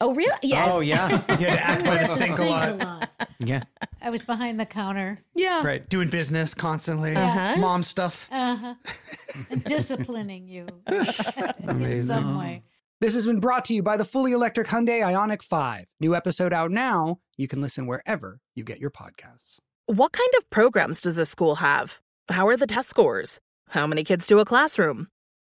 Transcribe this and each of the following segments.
Oh, really? Yes. Oh, yeah. You had to act by the I was at sink a lot. lot. Yeah. I was behind the counter, Yeah. Right. Doing business constantly. Uh-huh. Mom stuff. uh-huh, disciplining you in Amazing. some way. This has been brought to you by the fully electric Hyundai Ioniq 5. New episode out now. You can listen wherever you get your podcasts. What kind of programs does this school have? How are the test scores? How many kids do a classroom?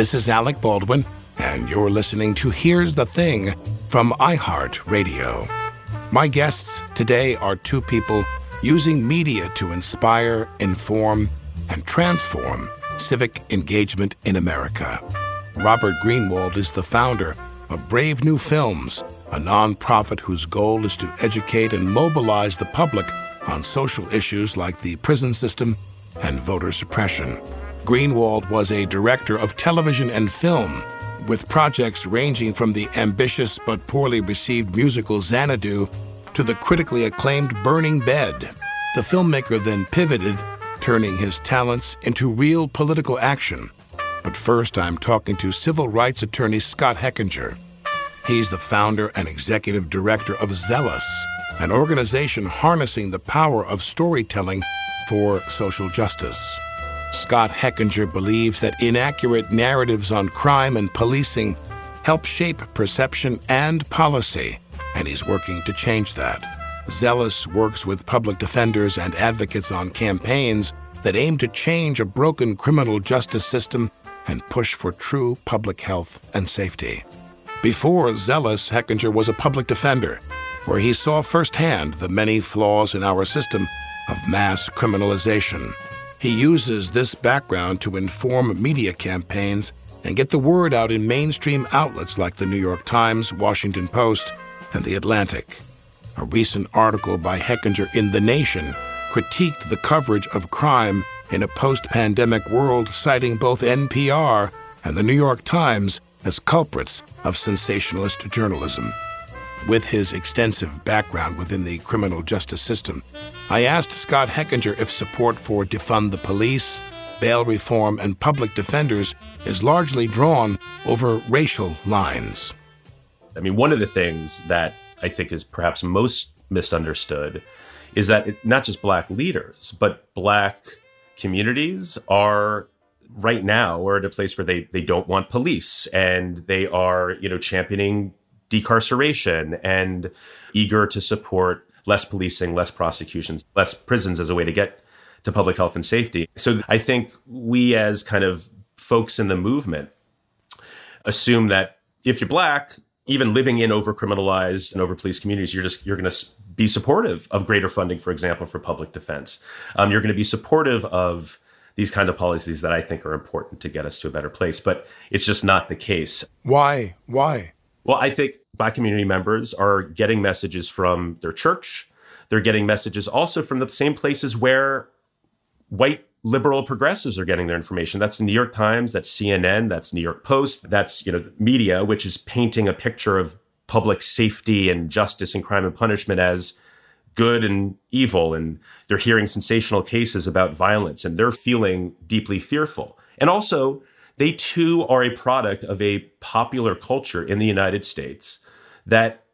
This is Alec Baldwin, and you're listening to Here's the Thing from iHeartRadio. My guests today are two people using media to inspire, inform, and transform civic engagement in America. Robert Greenwald is the founder of Brave New Films, a nonprofit whose goal is to educate and mobilize the public on social issues like the prison system and voter suppression. Greenwald was a director of television and film, with projects ranging from the ambitious but poorly received musical Xanadu to the critically acclaimed Burning Bed. The filmmaker then pivoted, turning his talents into real political action. But first, I'm talking to civil rights attorney Scott Hechinger. He's the founder and executive director of Zealous, an organization harnessing the power of storytelling for social justice. Scott Hechinger believes that inaccurate narratives on crime and policing help shape perception and policy, and he's working to change that. Zealous works with public defenders and advocates on campaigns that aim to change a broken criminal justice system and push for true public health and safety. Before Zealous, Hechinger was a public defender, where he saw firsthand the many flaws in our system of mass criminalization. He uses this background to inform media campaigns and get the word out in mainstream outlets like the New York Times, Washington Post, and The Atlantic. A recent article by Hechinger in The Nation critiqued the coverage of crime in a post pandemic world, citing both NPR and the New York Times as culprits of sensationalist journalism. With his extensive background within the criminal justice system, I asked Scott Hechinger if support for defund the police, bail reform, and public defenders is largely drawn over racial lines. I mean, one of the things that I think is perhaps most misunderstood is that it, not just black leaders, but black communities are right now are at a place where they they don't want police and they are you know championing decarceration and eager to support less policing, less prosecutions, less prisons as a way to get to public health and safety. So I think we as kind of folks in the movement assume that if you're black, even living in overcriminalized and overpoliced communities, you're just you're going to be supportive of greater funding, for example, for public defense. Um, you're going to be supportive of these kind of policies that I think are important to get us to a better place. But it's just not the case. Why? Why? Well, I think Black community members are getting messages from their church. They're getting messages also from the same places where white liberal progressives are getting their information. That's the New York Times, that's CNN, that's New York Post, that's you know media, which is painting a picture of public safety and justice and crime and punishment as good and evil, and they're hearing sensational cases about violence, and they're feeling deeply fearful. And also, they too are a product of a popular culture in the United States that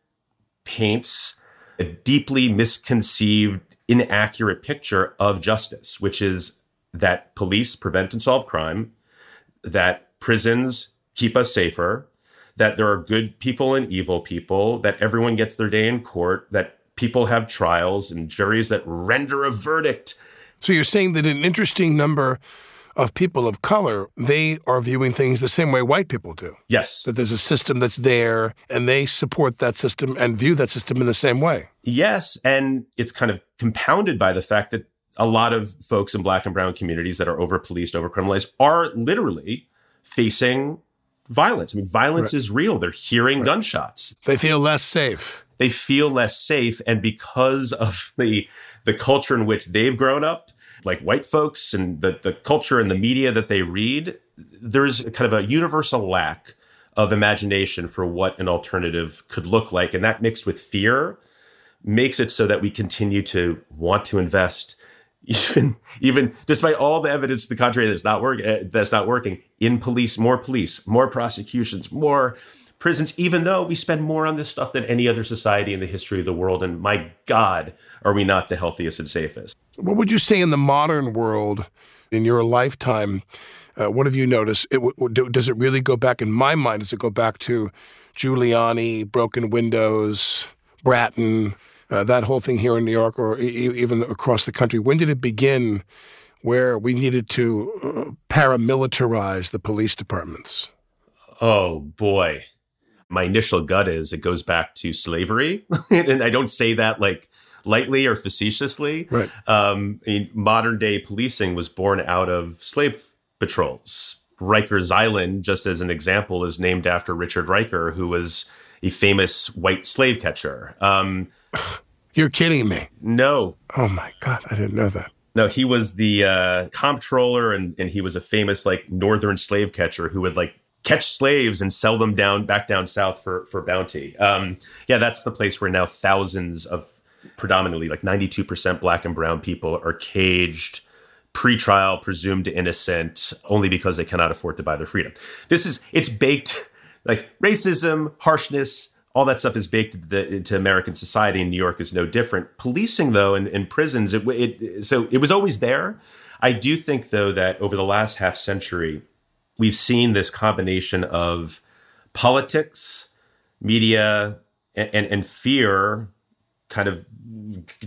paints a deeply misconceived, inaccurate picture of justice, which is that police prevent and solve crime, that prisons keep us safer, that there are good people and evil people, that everyone gets their day in court, that people have trials and juries that render a verdict. So you're saying that an interesting number of people of color, they are viewing things the same way white people do. Yes. That there's a system that's there and they support that system and view that system in the same way. Yes. And it's kind of compounded by the fact that a lot of folks in black and brown communities that are over policed, over criminalized are literally facing violence. I mean, violence Right. is real. They're hearing gunshots. They feel less safe. They feel less safe. And because of the the culture in which they've grown up, like white folks and the, the culture and the media that they read, there's kind of a universal lack of imagination for what an alternative could look like. And that mixed with fear makes it so that we continue to want to invest even even despite all the evidence to the contrary that's not work uh, that's not working in police more police more prosecutions more prisons even though we spend more on this stuff than any other society in the history of the world and my god are we not the healthiest and safest What would you say in the modern world, in your lifetime? Uh, what have you noticed? It, w- do- does it really go back? In my mind, does it go back to Giuliani, broken windows, Bratton, uh, that whole thing here in New York, or e- even across the country? When did it begin? Where we needed to uh, paramilitarize the police departments? oh boy my initial gut is it goes back to slavery and i don't say that like lightly or facetiously Right. um, modern day policing was born out of slave patrols. Rikers Island, just as an example, is named after Richard Riker, who was a famous white slave catcher. Um, You're kidding me. no, Oh my God, I didn't know that. no, he was the uh, comptroller, and and he was a famous like northern slave catcher who would like catch slaves and sell them down back down south for for bounty. Um, yeah, that's the place where now thousands of predominantly like ninety two percent black and brown people are caged. Pre-trial, presumed innocent, only because they cannot afford to buy their freedom. This is it's baked like racism, harshness, all that stuff is baked into, the, into American society, and New York is no different. Policing, though, in, in prisons, it, it so it was always there. I do think, though, that over the last half century, we've seen this combination of politics, media, and, and, and fear kind of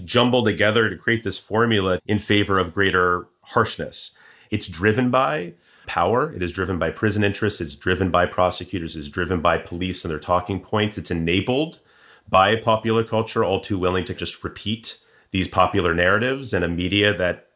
jumble together to create this formula in favor of greater harshness. It's driven by power, it is driven by prison interests, it's driven by prosecutors, it's driven by police and their talking points, it's enabled by popular culture, all too willing to just repeat these popular narratives and a media that,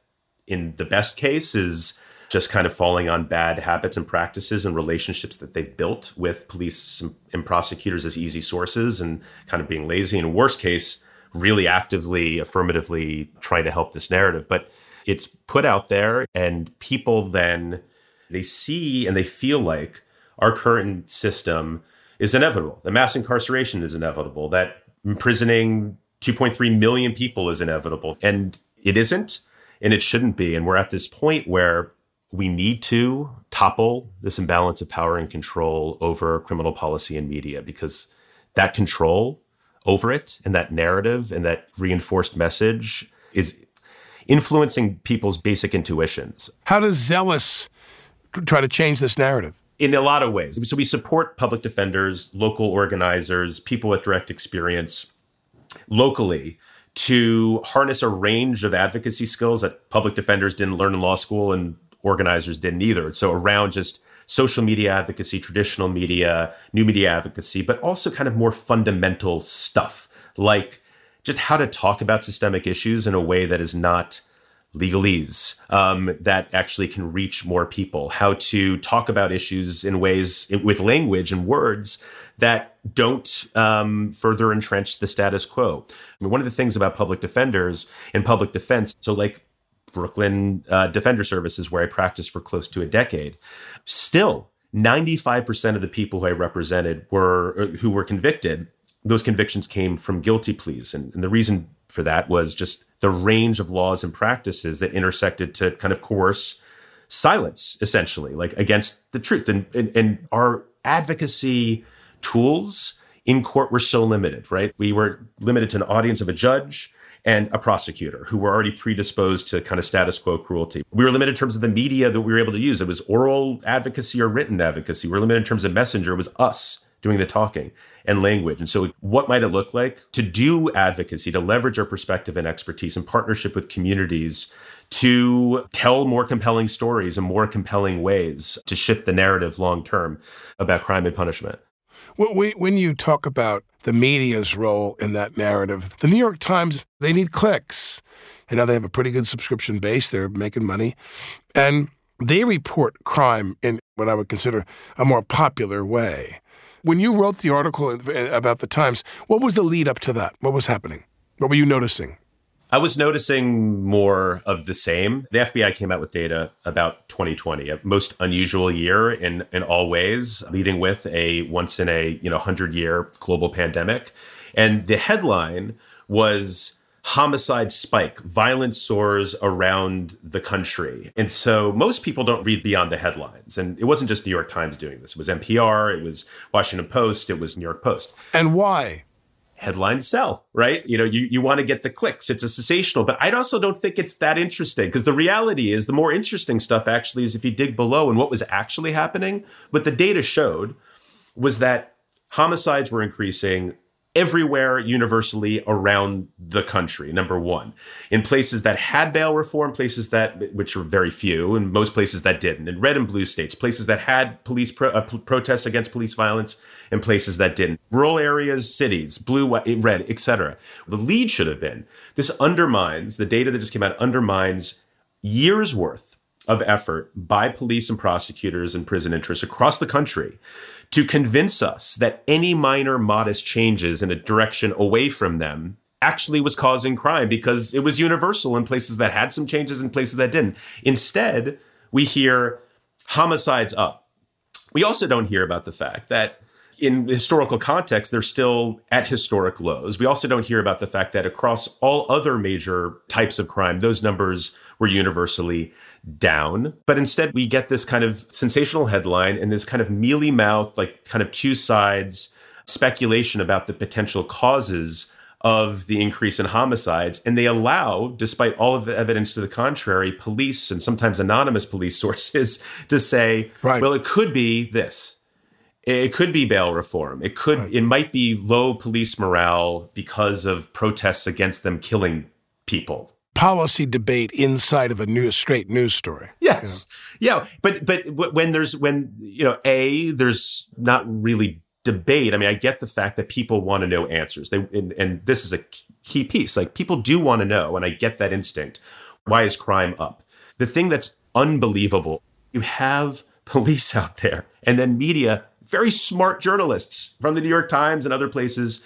in the best case, is just kind of falling on bad habits and practices and relationships that they've built with police and, prosecutors as easy sources and kind of being lazy. In worst case, really actively, affirmatively trying to help this narrative. But it's put out there, and people then they see and they feel like our current system is inevitable. The mass incarceration is inevitable. That imprisoning 2.3 million people is inevitable. And it isn't, and it shouldn't be. And we're at this point where we need to topple this imbalance of power and control over criminal policy and media because that control over it and that narrative and that reinforced message is influencing people's basic intuitions How does Zealous try to change this narrative? in a lot of ways. So we support public defenders, local organizers, people with direct experience locally to harness a range of advocacy skills that public defenders didn't learn in law school and organizers didn't either. So around just social media advocacy, traditional media, new media advocacy, but also kind of more fundamental stuff like just how to talk about systemic issues in a way that is not legalese um, that actually can reach more people, how to talk about issues in ways with language and words that don't um, further entrench the status quo. I mean, one of the things about public defenders and public defense, so like Brooklyn uh, Defender Services, where I practiced for close to a decade, still 95% of the people who I represented were uh, who were convicted those convictions came from guilty pleas. And, and the reason for that was just the range of laws and practices that intersected to kind of coerce silence, essentially, like against the truth. And, and, and our advocacy tools in court were so limited, right? We were limited to an audience of a judge and a prosecutor who were already predisposed to kind of status quo cruelty. We were limited in terms of the media that we were able to use. It was oral advocacy or written advocacy. We were limited in terms of messenger. It was us doing the talking and language. And so, what might it look like to do advocacy, to leverage our perspective and expertise in partnership with communities to tell more compelling stories in more compelling ways to shift the narrative long term about crime and punishment? When you talk about the media's role in that narrative, the New York Times, they need clicks. You know, they have a pretty good subscription base, they're making money. And they report crime in what I would consider a more popular way. When you wrote the article about the Times, what was the lead up to that? What was happening? What were you noticing? I was noticing more of the same. The FBI came out with data about 2020, a most unusual year in in all ways, leading with a once in a, you know, 100-year global pandemic. And the headline was homicide spike, violence soars around the country. And so most people don't read beyond the headlines. And it wasn't just New York Times doing this. It was NPR, it was Washington Post, it was New York Post. And why? Headlines sell, right? You know, you, you want to get the clicks. It's a sensational, but I also don't think it's that interesting because the reality is the more interesting stuff actually is if you dig below and what was actually happening. What the data showed was that homicides were increasing everywhere universally around the country number one. In places that had bail reform places that which were very few and most places that didn't. In red and blue states places that had police pro, uh, protests against police violence and places that didn't. Rural areas cities blue white, red etc the lead should have been this undermines the data that just came out undermines years worth of effort by police and prosecutors and prison interests across the country to convince us that any minor modest changes in a direction away from them actually was causing crime because it was universal in places that had some changes and places that didn't. Instead, we hear homicides up. We also don't hear about the fact that in historical context, they're still at historic lows. We also don't hear about the fact that across all other major types of crime, those numbers were universally down. But instead, we get this kind of sensational headline and this kind of mealy mouth, like kind of two sides speculation about the potential causes of the increase in homicides. And they allow, despite all of the evidence to the contrary, police and sometimes anonymous police sources to say, right. well, it could be this. It could be bail reform. It could, right. it might be low police morale because of protests against them killing people policy debate inside of a news straight news story. Yes. You know? Yeah, but but when there's when you know a there's not really debate. I mean, I get the fact that people want to know answers. They and, and this is a key piece. Like people do want to know and I get that instinct. Why is crime up? The thing that's unbelievable, you have police out there and then media, very smart journalists from the New York Times and other places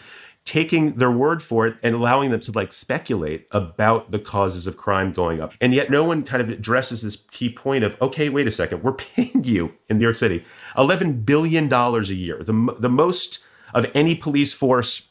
taking their word for it and allowing them to like speculate about the causes of crime going up. And yet no one kind of addresses this key point of, okay, wait a second, we're paying you in New York City $11 billion a year, the, the most of any police force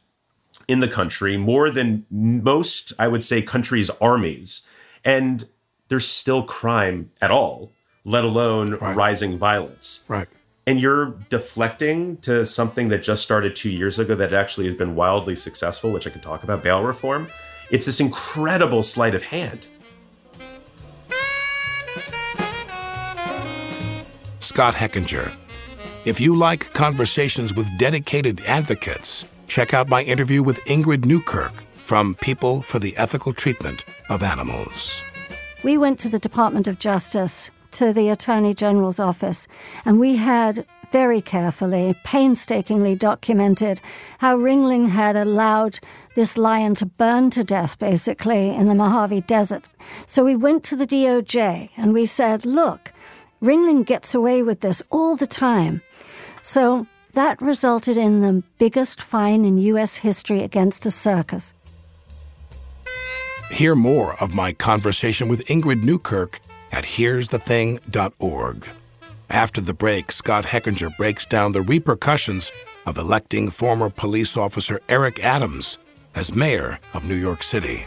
in the country, more than most, I would say, countries' armies. And there's still crime at all, let alone right. rising violence. Right and you're deflecting to something that just started two years ago that actually has been wildly successful, which I can talk about bail reform. It's this incredible sleight of hand. Scott Hechinger. If you like conversations with dedicated advocates, check out my interview with Ingrid Newkirk from People for the Ethical Treatment of Animals. We went to the Department of Justice to the Attorney General's office, and we had very carefully, painstakingly documented how Ringling had allowed this lion to burn to death, basically, in the Mojave Desert. So we went to the DOJ and we said, look, Ringling gets away with this all the time. So that resulted in the biggest fine in U.S. history against a circus. Hear more of my conversation with Ingrid Newkirk at here'sthething.org. After the break, Scott Hechinger breaks down the repercussions of electing former police officer Eric Adams as mayor of New York City.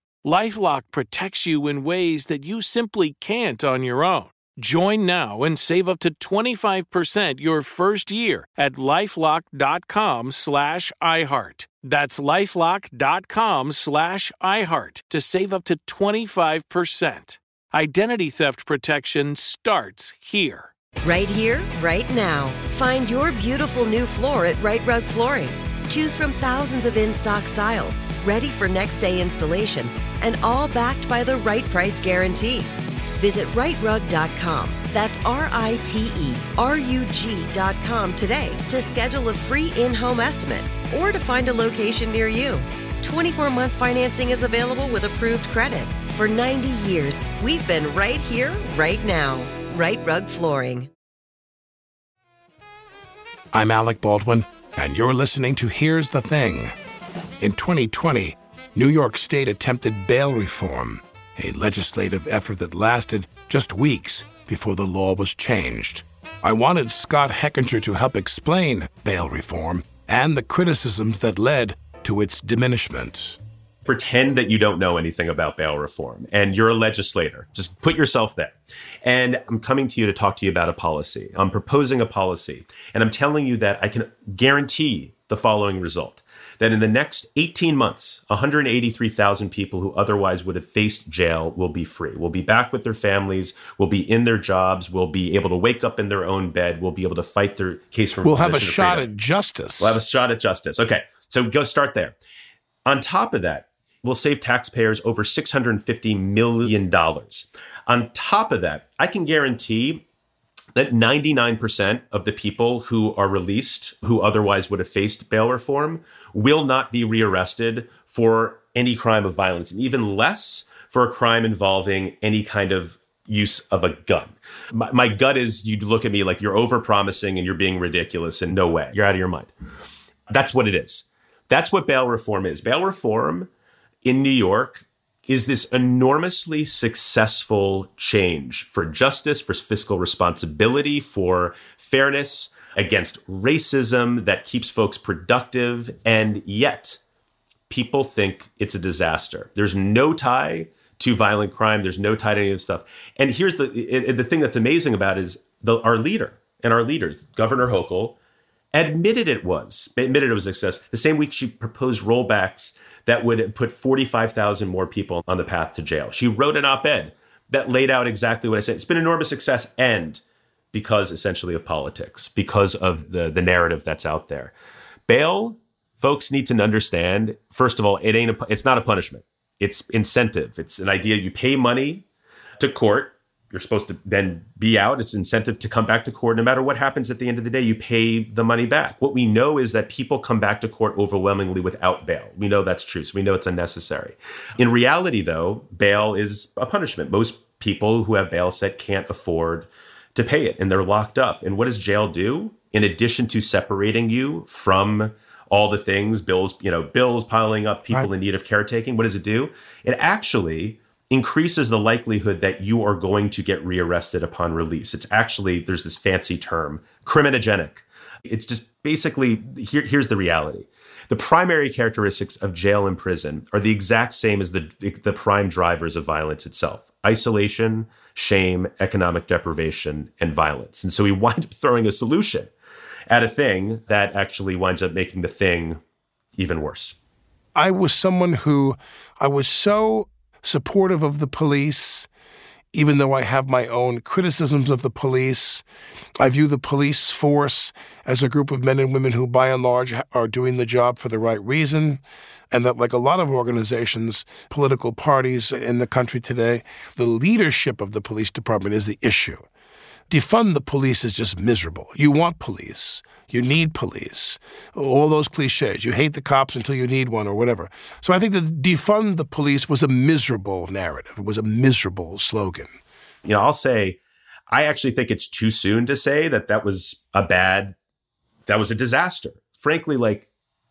Lifelock protects you in ways that you simply can't on your own. Join now and save up to 25% your first year at lifelock.com slash iHeart. That's lifelock.com slash iHeart to save up to 25%. Identity theft protection starts here. Right here, right now. Find your beautiful new floor at Rite Rug Flooring. Choose from thousands of in stock styles, ready for next day installation, and all backed by the right price guarantee. Visit riterug.com. That's R I T E R U G.com today to schedule a free in home estimate or to find a location near you. 24 month financing is available with approved credit. For 90 years, we've been right here, right now. Rite Rug Flooring. I'm Alec Baldwin, and you're listening to Here's the Thing. In 2020, New York State attempted bail reform, a legislative effort that lasted just weeks before the law was changed. I wanted Scott Hechinger to help explain bail reform and the criticisms that led to its diminishment. Pretend that you don't know anything about bail reform and you're a legislator. Just put yourself there. And I'm coming to you to talk to you about a policy. I'm proposing a policy. And I'm telling you that I can guarantee the following result that in the next 18 months, 183,000 people who otherwise would have faced jail will be free, will be back with their families, will be in their jobs, will be able to wake up in their own bed, will be able to fight their case from We'll have a shot at justice. We'll have a shot at justice. Okay, so go start there. On top of that, we'll save taxpayers over $650 million. On top of that, I can guarantee that 99% of the people who are released who otherwise would have faced bail reform will not be rearrested for any crime of violence, and even less for a crime involving any kind of use of a gun. My, my gut is you look at me like you're over promising and you're being ridiculous, and no way, you're out of your mind. That's what it is. That's what bail reform is. Bail reform in New York is this enormously successful change for justice, for fiscal responsibility, for fairness, against racism that keeps folks productive. And yet, people think it's a disaster. There's no tie to violent crime. There's no tie to any of this stuff. And here's the the thing that's amazing about it is the, our leader and our leaders, Governor Hochul, admitted it was admitted it was a success. The same week she proposed rollbacks that would put 45,000 more people on the path to jail. She wrote an op-ed that laid out exactly what I said. It's been enormous success and because essentially of politics, because of the the narrative that's out there. Bail folks need to understand first of all it ain't a, it's not a punishment. It's incentive. It's an idea you pay money to court you're supposed to then be out. It's incentive to come back to court. No matter what happens at the end of the day, you pay the money back. What we know is that people come back to court overwhelmingly without bail. We know that's true. So we know it's unnecessary. In reality, though, bail is a punishment. Most people who have bail set can't afford to pay it and they're locked up. And what does jail do? in addition to separating you from all the things, bills, you know, bills piling up, people Right. in need of caretaking, what does it do? It actually increases the likelihood that you are going to get rearrested upon release. It's actually, there's this fancy term, criminogenic. It's just basically, here, here's the reality. The primary characteristics of jail and prison are the exact same as the, the prime drivers of violence itself isolation, shame, economic deprivation, and violence. And so we wind up throwing a solution at a thing that actually winds up making the thing even worse. I was someone who I was so supportive of the police, even though I have my own criticisms of the police. I view the police force as a group of men and women who, by and large, are doing the job for the right reason. And that, like a lot of organizations, political parties in the country today, the leadership of the police department is the issue. Defund the police is just miserable. You want police. You need police. All those cliches. You hate the cops until you need one or whatever. So I think that defund the police was a miserable narrative. It was a miserable slogan. You know, I'll say, I actually think it's too soon to say that that was a bad, that was a disaster. Frankly, like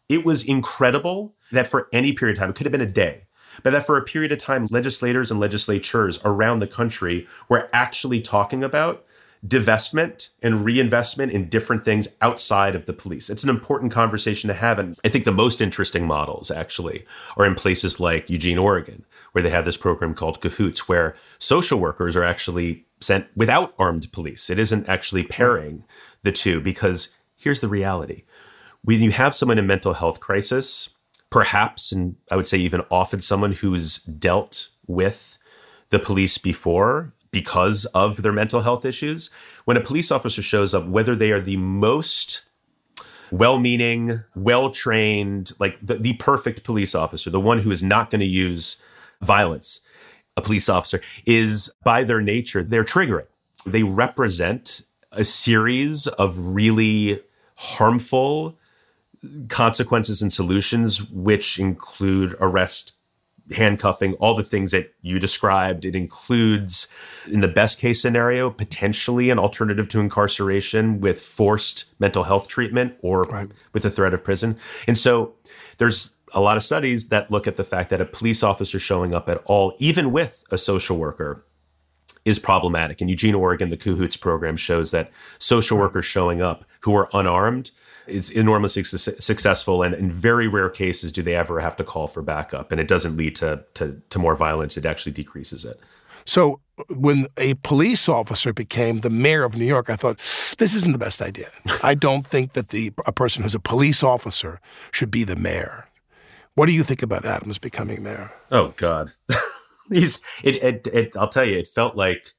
it was incredible that for any period of time, it could have been a day, but that for a period of time, legislators and legislatures around the country were actually talking about divestment and reinvestment in different things outside of the police. It's an important conversation to have. And I think the most interesting models actually are in places like Eugene, Oregon, where they have this program called Cahoots, where social workers are actually sent without armed police. It isn't actually pairing the two because here's the reality. When you have someone in mental health crisis, perhaps, and I would say even often someone who's dealt with the police before because of their mental health issues. When a police officer shows up, whether they are the most well meaning, well trained, like the, the perfect police officer, the one who is not going to use violence, a police officer, is by their nature, they're triggering. They represent a series of really harmful consequences and solutions, which include arrest, handcuffing, all the things that you described. It includes, in the best case scenario, potentially an alternative to incarceration with forced mental health treatment or with the threat of prison. And so there's a lot of studies that look at the fact that a police officer showing up at all, even with a social worker, is problematic. In Eugene, Oregon, the Cahoots program shows that social workers showing up who are unarmed is enormously su- successful, and in very rare cases do they ever have to call for backup. And it doesn't lead to to, to more violence; it actually decreases it. So when a police officer became the mayor of New York, I thought this isn't the best idea. I don't think that the a person who's a police officer should be the mayor. What do you think about Adams becoming mayor? Oh God, he's it, it. It I'll tell you, it felt like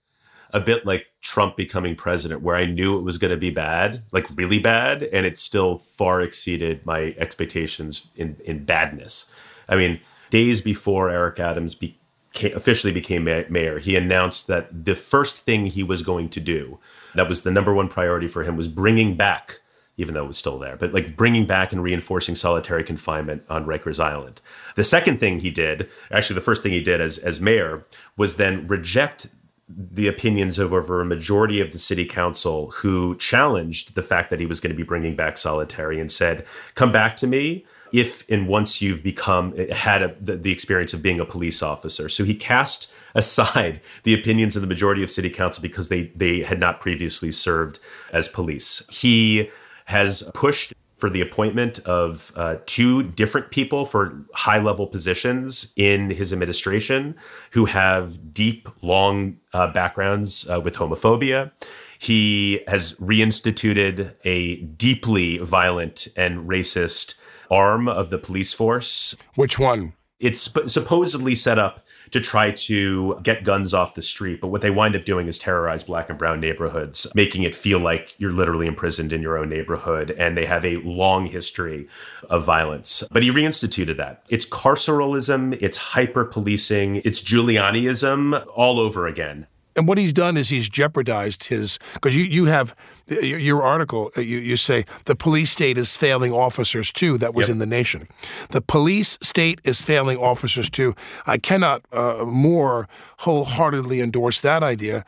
a bit like Trump becoming president, where I knew it was going to be bad, like really bad, and it still far exceeded my expectations in in badness. I mean, days before Eric Adams became, officially became mayor, he announced that the first thing he was going to do, that was the number one priority for him, was bringing back. Even though it was still there, but like bringing back and reinforcing solitary confinement on Rikers Island. The second thing he did, actually, the first thing he did as as mayor, was then reject the opinions of over a majority of the city council who challenged the fact that he was going to be bringing back solitary and said, "Come back to me." If and once you've become had a, the, the experience of being a police officer, so he cast aside the opinions of the majority of city council because they they had not previously served as police. He has pushed for the appointment of uh, two different people for high level positions in his administration who have deep, long uh, backgrounds uh, with homophobia. He has reinstituted a deeply violent and racist arm of the police force. Which one? It's supposedly set up to try to get guns off the street. But what they wind up doing is terrorize black and brown neighborhoods, making it feel like you're literally imprisoned in your own neighborhood. And they have a long history of violence. But he reinstituted that. It's carceralism, it's hyper policing, it's Giulianiism all over again. And what he's done is he's jeopardized his because you you have your, article you, you say the police state is failing officers too that was Yep. in the nation. The police state is failing officers too. I cannot uh, more wholeheartedly endorse that idea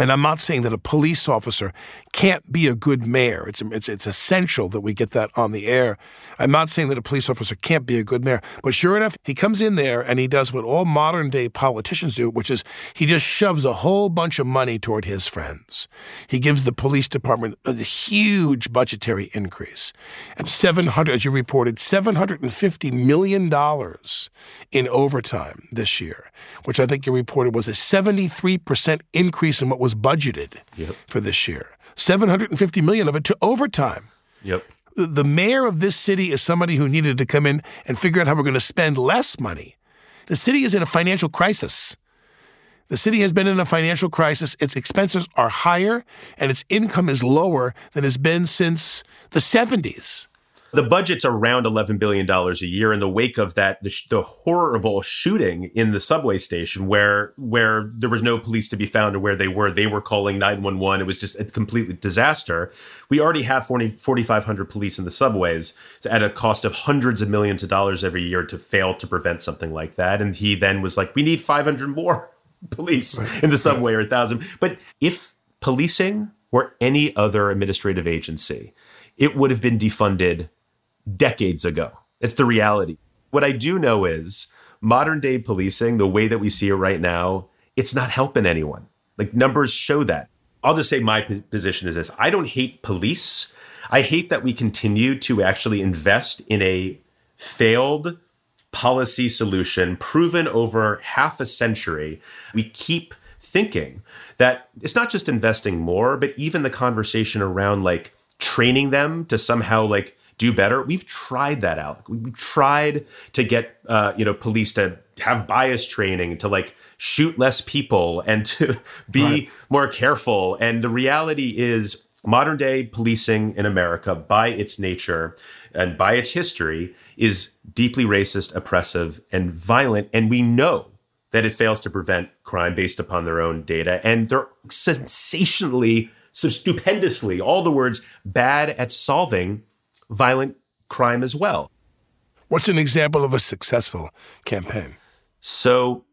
And I'm not saying that a police officer can't be a good mayor. It's, it's, it's essential that we get that on the air. I'm not saying that a police officer can't be a good mayor. But sure enough, he comes in there and he does what all modern day politicians do, which is he just shoves a whole bunch of money toward his friends. He gives the police department a huge budgetary increase. And 700, as you reported, $750 million in overtime this year, which I think you reported was a 73% increase in what was budgeted Yep. for this year. 750 million of it to overtime. Yep. The- mayor of this city is somebody who needed to come in and figure out how we're going to spend less money. The city is in a financial crisis. The city has been in a financial crisis. Its expenses are higher and its income is lower than has been since the 70s. The budget's around $11 billion a year in the wake of that, the, sh- the horrible shooting in the subway station where, where there was no police to be found or where they were, they were calling 911. It was just a complete disaster. We already have 40 4,500 police in the subways at a cost of hundreds of millions of dollars every year to fail to prevent something like that. And he then was like, we need 500 more police in the subway or a thousand. But if policing were any other administrative agency, it would have been defunded decades ago. It's the reality. What I do know is modern day policing, the way that we see it right now, it's not helping anyone. Like numbers show that. I'll just say my p- position is this I don't hate police. I hate that we continue to actually invest in a failed policy solution proven over half a century. We keep thinking that it's not just investing more, but even the conversation around like training them to somehow like do better. We've tried that out. We- We've tried to get uh, you know police to have bias training to like shoot less people and to be Right. more careful. And the reality is modern day policing in America by its nature and by its history is deeply racist, oppressive, and violent. And we know that it fails to prevent crime based upon their own data. And they're sensationally, so stupendously, all the words, bad at solving violent crime as well. What's an example of a successful campaign? So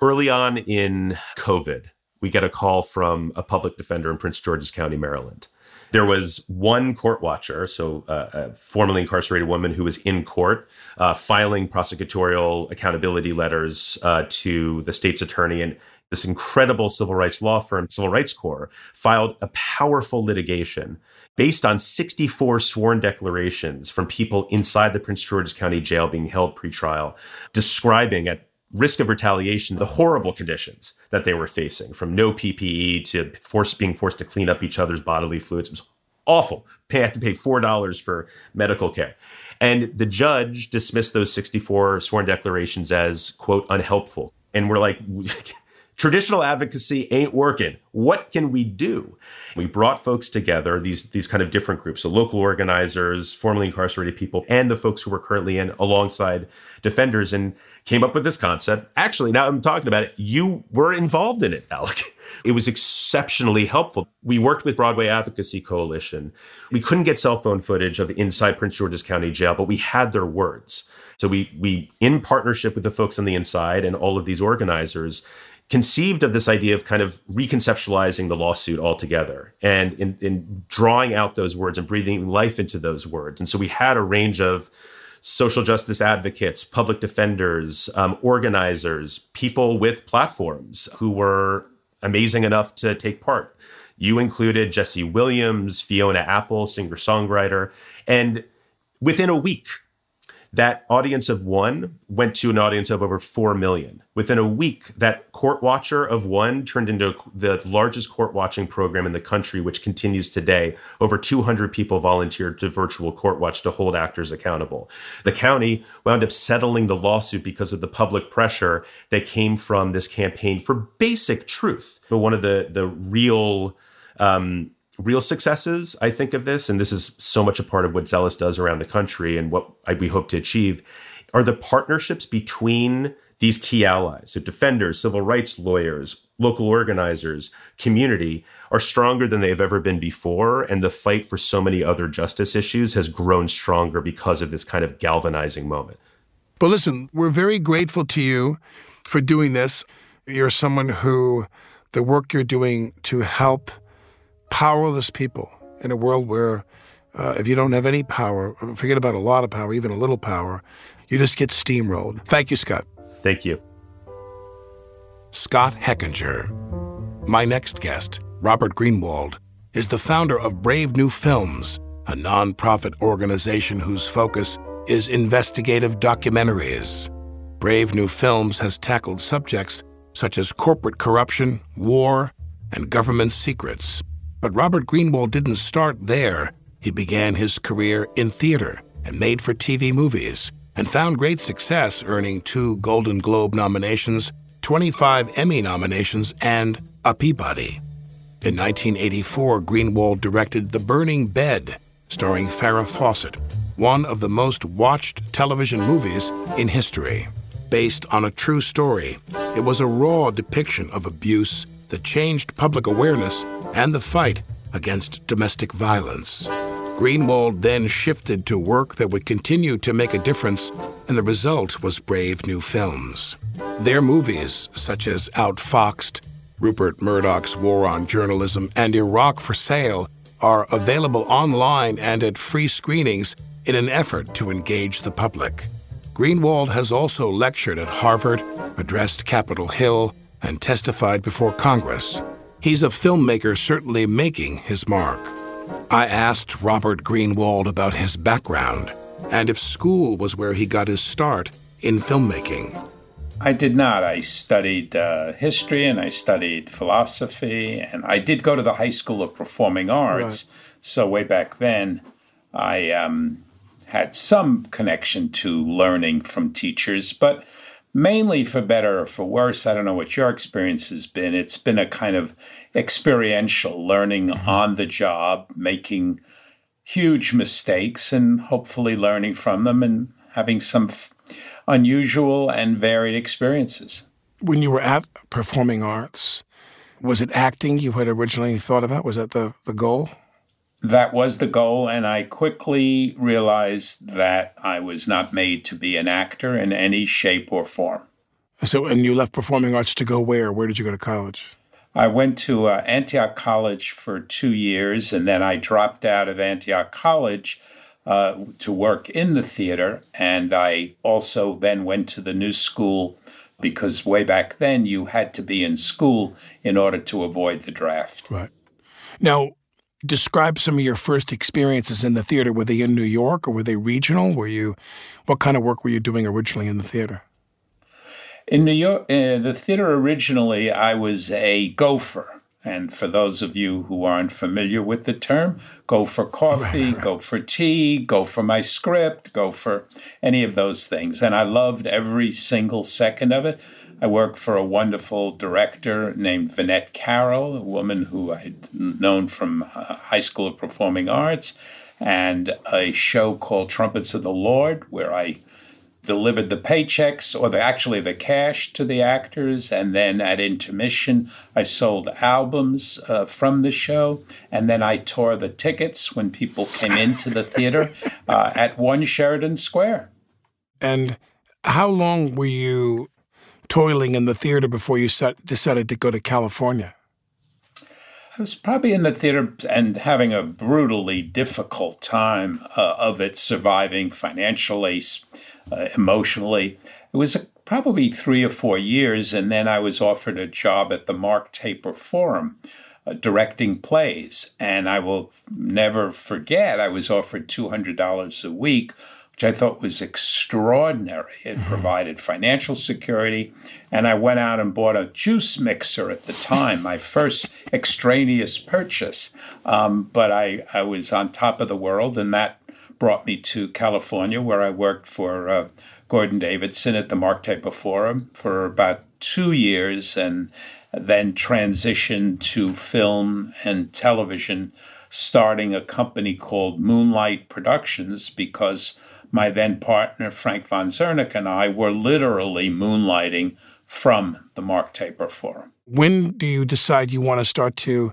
early on in COVID, we get a call from a public defender in Prince George's County, Maryland. There was one court watcher, so uh, a formerly incarcerated woman who was in court uh, filing prosecutorial accountability letters uh, to the state's attorney. And this incredible civil rights law firm, Civil Rights Corps, filed a powerful litigation based on 64 sworn declarations from people inside the Prince George's County Jail being held pretrial, describing at risk of retaliation the horrible conditions that they were facing, from no PPE to force being forced to clean up each other's bodily fluids. It was awful. Pay have to pay four dollars for medical care, and the judge dismissed those 64 sworn declarations as quote unhelpful. And we're like. traditional advocacy ain't working. What can we do? We brought folks together, these, these kind of different groups, so local organizers, formerly incarcerated people, and the folks who were currently in alongside defenders, and came up with this concept. Actually, now I'm talking about it, you were involved in it, Alec. It was exceptionally helpful. We worked with Broadway Advocacy Coalition. We couldn't get cell phone footage of inside Prince George's County Jail, but we had their words. So we we in partnership with the folks on the inside and all of these organizers conceived of this idea of kind of reconceptualizing the lawsuit altogether and in, in drawing out those words and breathing life into those words. And so we had a range of social justice advocates, public defenders, um, organizers, people with platforms who were amazing enough to take part. You included Jesse Williams, Fiona Apple, singer songwriter. And within a week, that audience of one went to an audience of over 4 million. Within a week, that court watcher of one turned into the largest court watching program in the country, which continues today. Over 200 people volunteered to virtual court watch to hold actors accountable. The county wound up settling the lawsuit because of the public pressure that came from this campaign for basic truth. But one of the, the real um, real successes, I think, of this, and this is so much a part of what Zealous does around the country and what I, we hope to achieve, are the partnerships between these key allies. So, defenders, civil rights lawyers, local organizers, community are stronger than they've ever been before. And the fight for so many other justice issues has grown stronger because of this kind of galvanizing moment. But listen, we're very grateful to you for doing this. You're someone who the work you're doing to help powerless people in a world where uh, if you don't have any power, forget about a lot of power, even a little power, you just get steamrolled. Thank you, Scott. Thank you. Scott Hechinger. My next guest, Robert Greenwald, is the founder of Brave New Films, a nonprofit organization whose focus is investigative documentaries. Brave New Films has tackled subjects such as corporate corruption, war, and government secrets. But Robert Greenwald didn't start there. He began his career in theater and made for TV movies and found great success, earning two Golden Globe nominations, 25 Emmy nominations, and a Peabody. In 1984, Greenwald directed The Burning Bed, starring Farrah Fawcett, one of the most watched television movies in history. Based on a true story, it was a raw depiction of abuse that changed public awareness and the fight against domestic violence. Greenwald then shifted to work that would continue to make a difference, and the result was Brave New Films. Their movies, such as Outfoxed, Rupert Murdoch's War on Journalism, and Iraq for Sale, are available online and at free screenings in an effort to engage the public. Greenwald has also lectured at Harvard, addressed Capitol Hill, and testified before Congress. He's a filmmaker certainly making his mark. I asked Robert Greenwald about his background and if school was where he got his start in filmmaking. I did not. I studied uh, history and I studied philosophy, and I did go to the High School of Performing Arts. Right. So, way back then, I um, had some connection to learning from teachers, but mainly for better or for worse. I don't know what your experience has been. It's been a kind of experiential learning mm-hmm. on the job, making huge mistakes and hopefully learning from them and having some f- unusual and varied experiences. When you were at Performing Arts, was it acting you had originally thought about? Was that the, the goal? That was the goal, and I quickly realized that I was not made to be an actor in any shape or form. So, and you left performing arts to go where? Where did you go to college? I went to uh, Antioch College for two years, and then I dropped out of Antioch College uh, to work in the theater. And I also then went to the new school because way back then you had to be in school in order to avoid the draft. Right. Now, describe some of your first experiences in the theater. Were they in New York or were they regional? Were you, what kind of work were you doing originally in the theater? In New York, uh, the theater originally, I was a gopher. And for those of you who aren't familiar with the term, go for coffee, right. go for tea, go for my script, go for any of those things. And I loved every single second of it. I work for a wonderful director named Vinnette Carroll, a woman who I'd known from uh, High School of Performing Arts, and a show called Trumpets of the Lord, where I delivered the paychecks or the, actually the cash to the actors. And then at intermission, I sold albums uh, from the show. And then I tore the tickets when people came into the theater uh, at One Sheridan Square. And how long were you toiling in the theater before you set, decided to go to California? I was probably in the theater and having a brutally difficult time uh, of it, surviving financially, uh, emotionally. It was a, probably three or four years, and then I was offered a job at the Mark Taper Forum. Uh, directing plays. And I will never forget, I was offered $200 a week which I thought was extraordinary. It mm-hmm. provided financial security. And I went out and bought a juice mixer at the time, my first extraneous purchase. Um, but I, I was on top of the world, and that brought me to California, where I worked for uh, Gordon Davidson at the Mark Taper Forum for about two years and then transitioned to film and television, starting a company called Moonlight Productions because my then partner, Frank von Zerneck, and I were literally moonlighting from the Mark Taper Forum. When do you decide you want to start to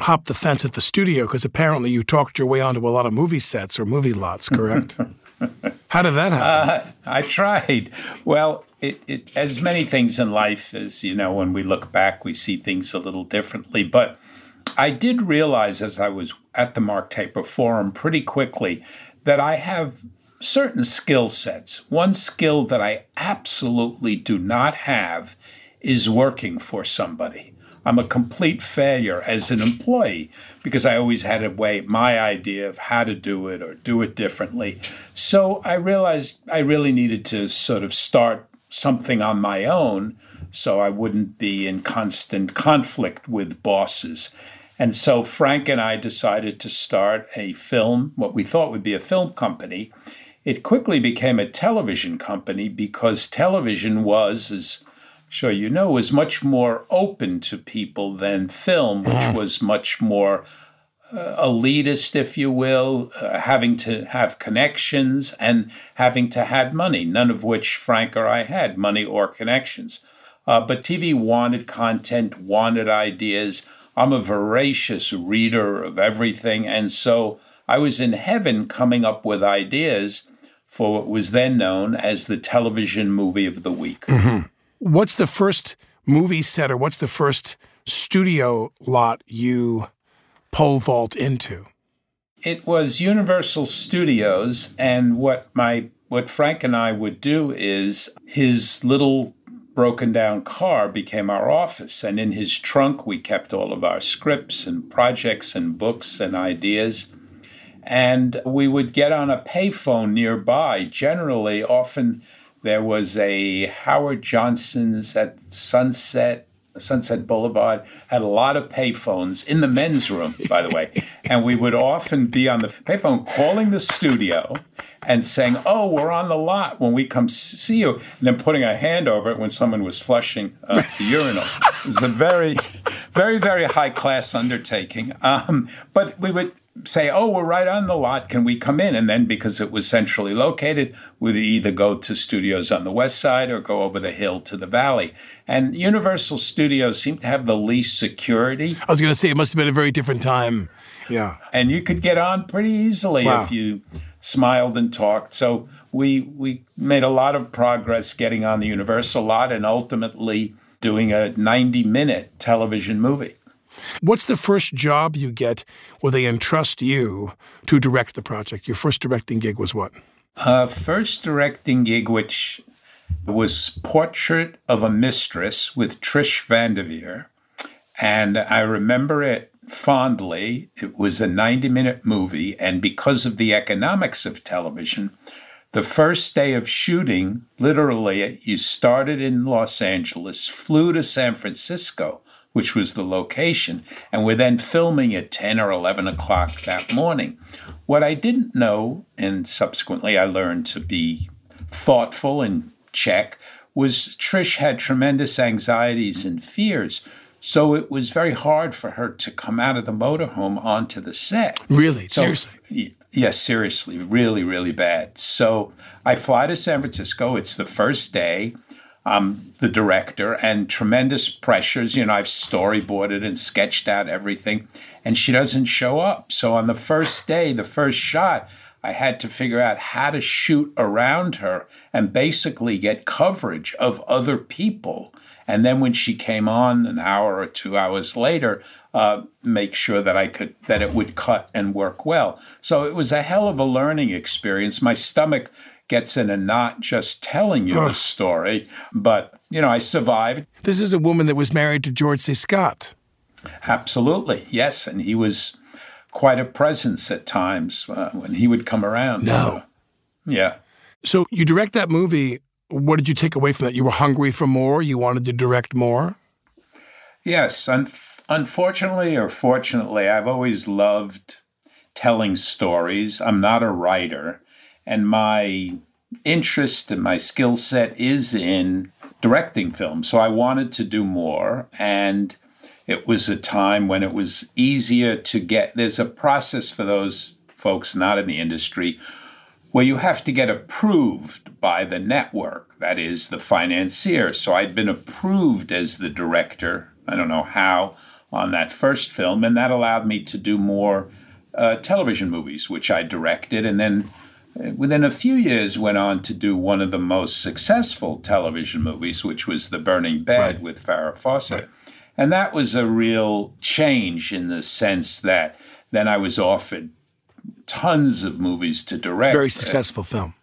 hop the fence at the studio? Because apparently you talked your way onto a lot of movie sets or movie lots, correct? How did that happen? Uh, I tried. Well, it, it, as many things in life, as you know, when we look back, we see things a little differently. But I did realize as I was at the Mark Taper Forum pretty quickly that I have certain skill sets. One skill that I absolutely do not have is working for somebody. I'm a complete failure as an employee because I always had a way, my idea of how to do it or do it differently. So I realized I really needed to sort of start something on my own so I wouldn't be in constant conflict with bosses. And so Frank and I decided to start a film, what we thought would be a film company. It quickly became a television company because television was, as I'm sure you know, was much more open to people than film, which was much more uh, elitist, if you will, uh, having to have connections and having to have money, none of which Frank or I had money or connections. Uh, but TV wanted content, wanted ideas. I'm a voracious reader of everything. And so I was in heaven coming up with ideas for what was then known as the television movie of the week. Mm-hmm. What's the first movie set or what's the first studio lot you pole vault into? It was Universal Studios, and what my what Frank and I would do is his little broken down car became our office, and in his trunk we kept all of our scripts and projects and books and ideas. And we would get on a payphone nearby. Generally, often there was a Howard Johnson's at Sunset Sunset Boulevard had a lot of payphones in the men's room, by the way. And we would often be on the payphone calling the studio and saying, Oh, we're on the lot when we come see you. And then putting a hand over it when someone was flushing uh, the urinal. It was a very, very, very high class undertaking. Um, but we would say, oh, we're right on the lot. Can we come in? And then because it was centrally located, we'd either go to studios on the west side or go over the hill to the valley. And Universal Studios seemed to have the least security. I was going to say it must have been a very different time. Yeah. And you could get on pretty easily Wow. if you smiled and talked. So we we made a lot of progress getting on the Universal lot and ultimately doing a 90 minute television movie. What's the first job you get where they entrust you to direct the project? Your first directing gig was what? Uh, first directing gig, which was Portrait of a Mistress with Trish Van Devere. And I remember it fondly. It was a 90 minute movie. And because of the economics of television, the first day of shooting, literally, you started in Los Angeles, flew to San Francisco, which was the location, and we're then filming at 10 or 11 o'clock that morning. What I didn't know, and subsequently I learned to be thoughtful and check, was Trish had tremendous anxieties and fears. So it was very hard for her to come out of the motorhome onto the set. Really? So- Seriously? Yes, seriously, really, really bad. So I fly to San Francisco. It's the first day. I'm the director and tremendous pressures. You know, I've storyboarded and sketched out everything, and she doesn't show up. So on the first day, the first shot, I had to figure out how to shoot around her and basically get coverage of other people. And then when she came on an hour or two hours later, uh, make sure that I could that it would cut and work well. So it was a hell of a learning experience. My stomach gets in a knot just telling you the story, but you know I survived. This is a woman that was married to George C. Scott. Absolutely, yes, and he was quite a presence at times uh, when he would come around. No. Yeah. So you direct that movie. What did you take away from that? You were hungry for more. You wanted to direct more. Yes, un- unfortunately or fortunately, I've always loved telling stories. I'm not a writer, and my interest and my skill set is in directing films. So I wanted to do more, and it was a time when it was easier to get. There's a process for those folks not in the industry where you have to get approved by the network, that is, the financier. So I'd been approved as the director, I don't know how, on that first film, and that allowed me to do more uh, television movies, which I directed. And then within a few years went on to do one of the most successful television movies, which was The Burning Bed Right. with Farrah Fawcett. And that was a real change in the sense that then I was offered tons of movies to direct. Very successful film.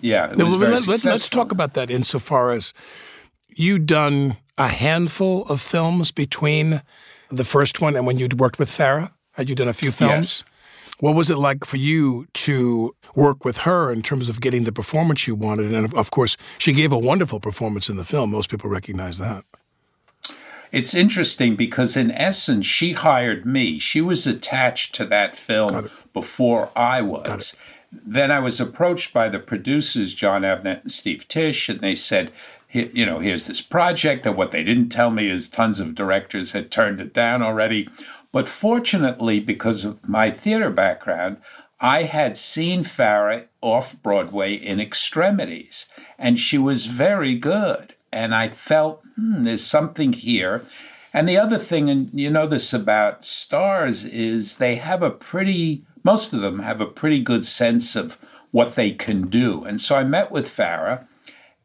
Yeah, it Now, let- very let- let's, let's talk about that insofar as you'd done a handful of films between the first one and when you'd worked with Farrah. Had you done a few films? What was it like for you to work with her in terms of getting the performance you wanted? And of, of course, she gave a wonderful performance in the film. Most people recognize that. It's interesting because, in essence, she hired me. She was attached to that film before I was. Then I was approached by the producers, Jon Avnet and Steve Tisch, and they said, you know, here's this project. And what they didn't tell me is tons of directors had turned it down already. But fortunately, because of my theater background, I had seen Farrah off Broadway in Extremities, and she was very good. And I felt hmm, there's something here. And the other thing, and you know this about stars, is they have a pretty, most of them have a pretty good sense of what they can do. And so I met with Farrah,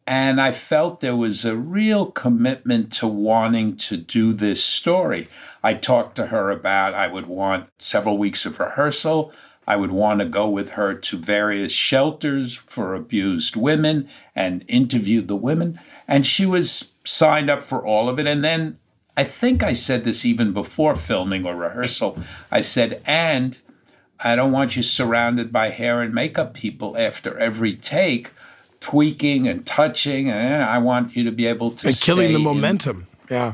and I felt there was a real commitment to wanting to do this story. I talked to her about I would want several weeks of rehearsal. I would want to go with her to various shelters for abused women and interview the women. And she was signed up for all of it. And then I think I said this even before filming or rehearsal. I said, and I don't want you surrounded by hair and makeup people after every take, tweaking and touching. And eh, I want you to be able to And killing stay the in- momentum. Yeah.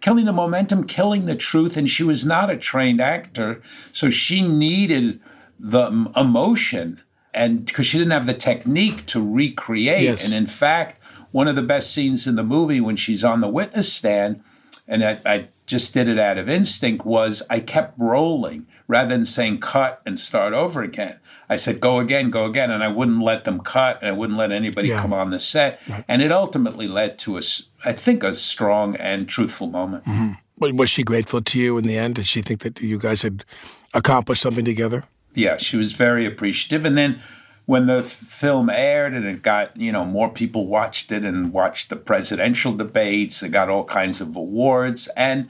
killing the momentum, killing the truth. And she was not a trained actor, so she needed the m- emotion, and because she didn't have the technique to recreate. Yes. And in fact, one of the best scenes in the movie when she's on the witness stand, and I, I just did it out of instinct, was I kept rolling rather than saying cut and start over again. I said, go again, go again. And I wouldn't let them cut and I wouldn't let anybody Yeah. come on the set. And it ultimately led to a, I think, a strong and truthful moment. Mm-hmm. But was she grateful to you in the end? Did she think that you guys had accomplished something together? Yeah, she was very appreciative. And then when the film aired and it got, you know, more people watched it and watched the presidential debates, it got all kinds of awards. And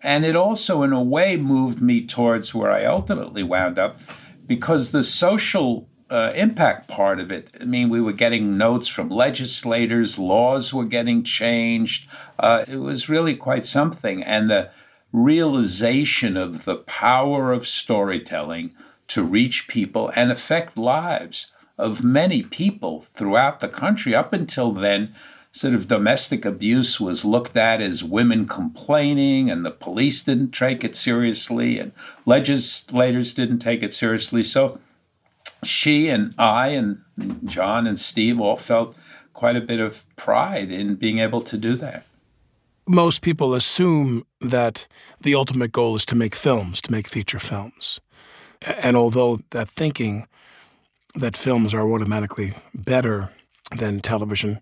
and it also in a way moved me towards where I ultimately wound up because the social uh, impact part of it. I mean, we were getting notes from legislators, laws were getting changed. Uh, it was really quite something. And the realization of the power of storytelling to reach people and affect lives of many people throughout the country. Up until then, sort of domestic abuse was looked at as women complaining, and the police didn't take it seriously, and legislators didn't take it seriously. So she and I and John and Steve all felt quite a bit of pride in being able to do that. Most people assume that the ultimate goal is to make films, to make feature films. And although that thinking that films are automatically better than television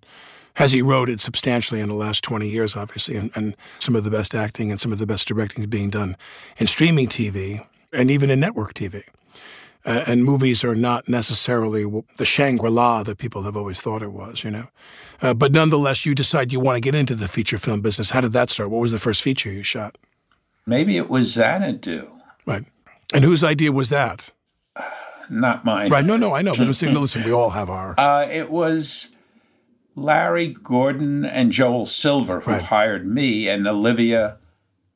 has eroded substantially in the last 20 years, obviously, and, and some of the best acting and some of the best directing is being done in streaming TV and even in network TV. Uh, and movies are not necessarily the Shangri La that people have always thought it was, you know. Uh, but nonetheless, you decide you want to get into the feature film business. How did that start? What was the first feature you shot? Maybe it was Xanadu, Right. And whose idea was that? not mine. Right. No, no, I know. But I'm saying, no, listen, we all have our. Uh, it was Larry Gordon and Joel Silver who hired me and Olivia.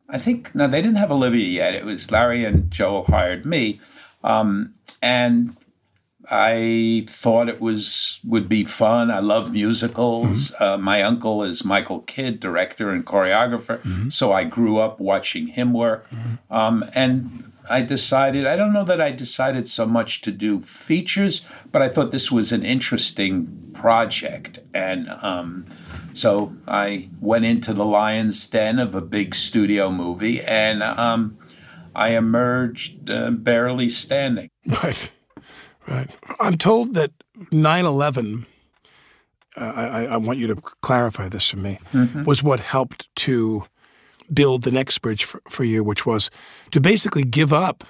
I think no, they didn't have Olivia yet. It was Larry and Joel hired me, um, and I thought it was would be fun. I love musicals. Uh, my uncle is Michael Kidd, director and choreographer, so I grew up watching him work. Um, and I decided, I don't know that I decided so much to do features, but I thought this was an interesting project. And um, so I went into the lion's den of a big studio movie and um, I emerged uh, barely standing. Right. Right. I'm told that 9 11, uh, I, I want you to clarify this for me, Mhm. was what helped to build the next bridge for, for you, which was to basically give up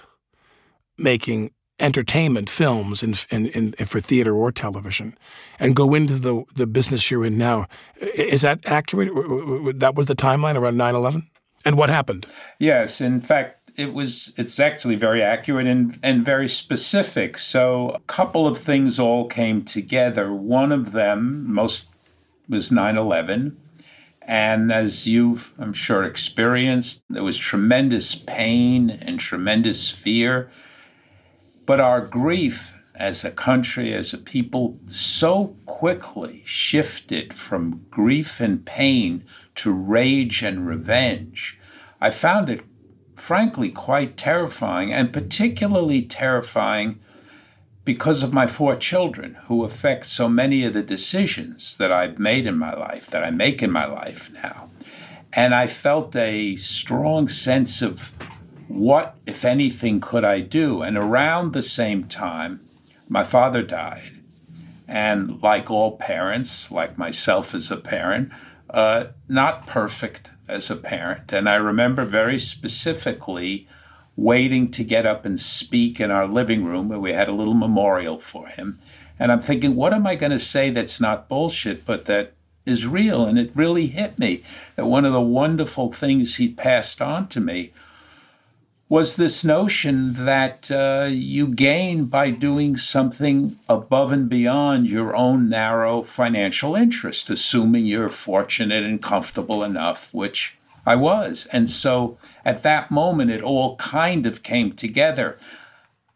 making entertainment, films, and, and, and, for theater or television, and go into the, the business you're in now. Is that accurate? That was the timeline around 9 11? And what happened? Yes. In fact, it was it's actually very accurate and, and very specific. So a couple of things all came together. One of them, most was 9-11. And as you've, I'm sure, experienced, there was tremendous pain and tremendous fear. But our grief as a country, as a people, so quickly shifted from grief and pain to rage and revenge. I found it, frankly, quite terrifying, and particularly terrifying because of my four children who affect so many of the decisions that I've made in my life, that I make in my life now. And I felt a strong sense of what, if anything, could I do? And around the same time, my father died. And like all parents, like myself as a parent, uh, not perfect as a parent. And I remember very specifically waiting to get up and speak in our living room where we had a little memorial for him. And I'm thinking, what am I going to say that's not bullshit, but that is real? And it really hit me that one of the wonderful things he passed on to me was this notion that uh, you gain by doing something above and beyond your own narrow financial interest, assuming you're fortunate and comfortable enough, which I was. And so at that moment, it all kind of came together.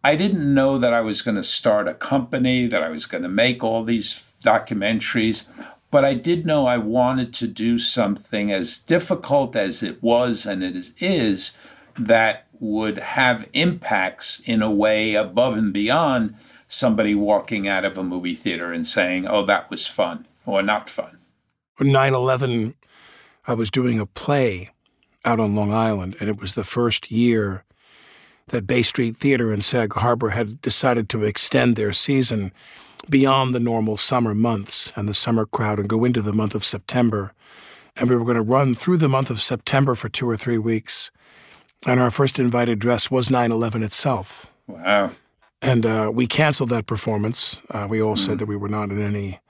I didn't know that I was going to start a company, that I was going to make all these documentaries, but I did know I wanted to do something as difficult as it was and it is, is that would have impacts in a way above and beyond somebody walking out of a movie theater and saying, oh, that was fun or not fun. 9 11, I was doing a play out on Long Island, and it was the first year that Bay Street Theater in Sag Harbor had decided to extend their season beyond the normal summer months and the summer crowd and go into the month of September. And we were going to run through the month of September for two or three weeks. And our first invited dress was 9 11 itself. Wow. And uh, we canceled that performance. Uh, we all mm. said that we were not in any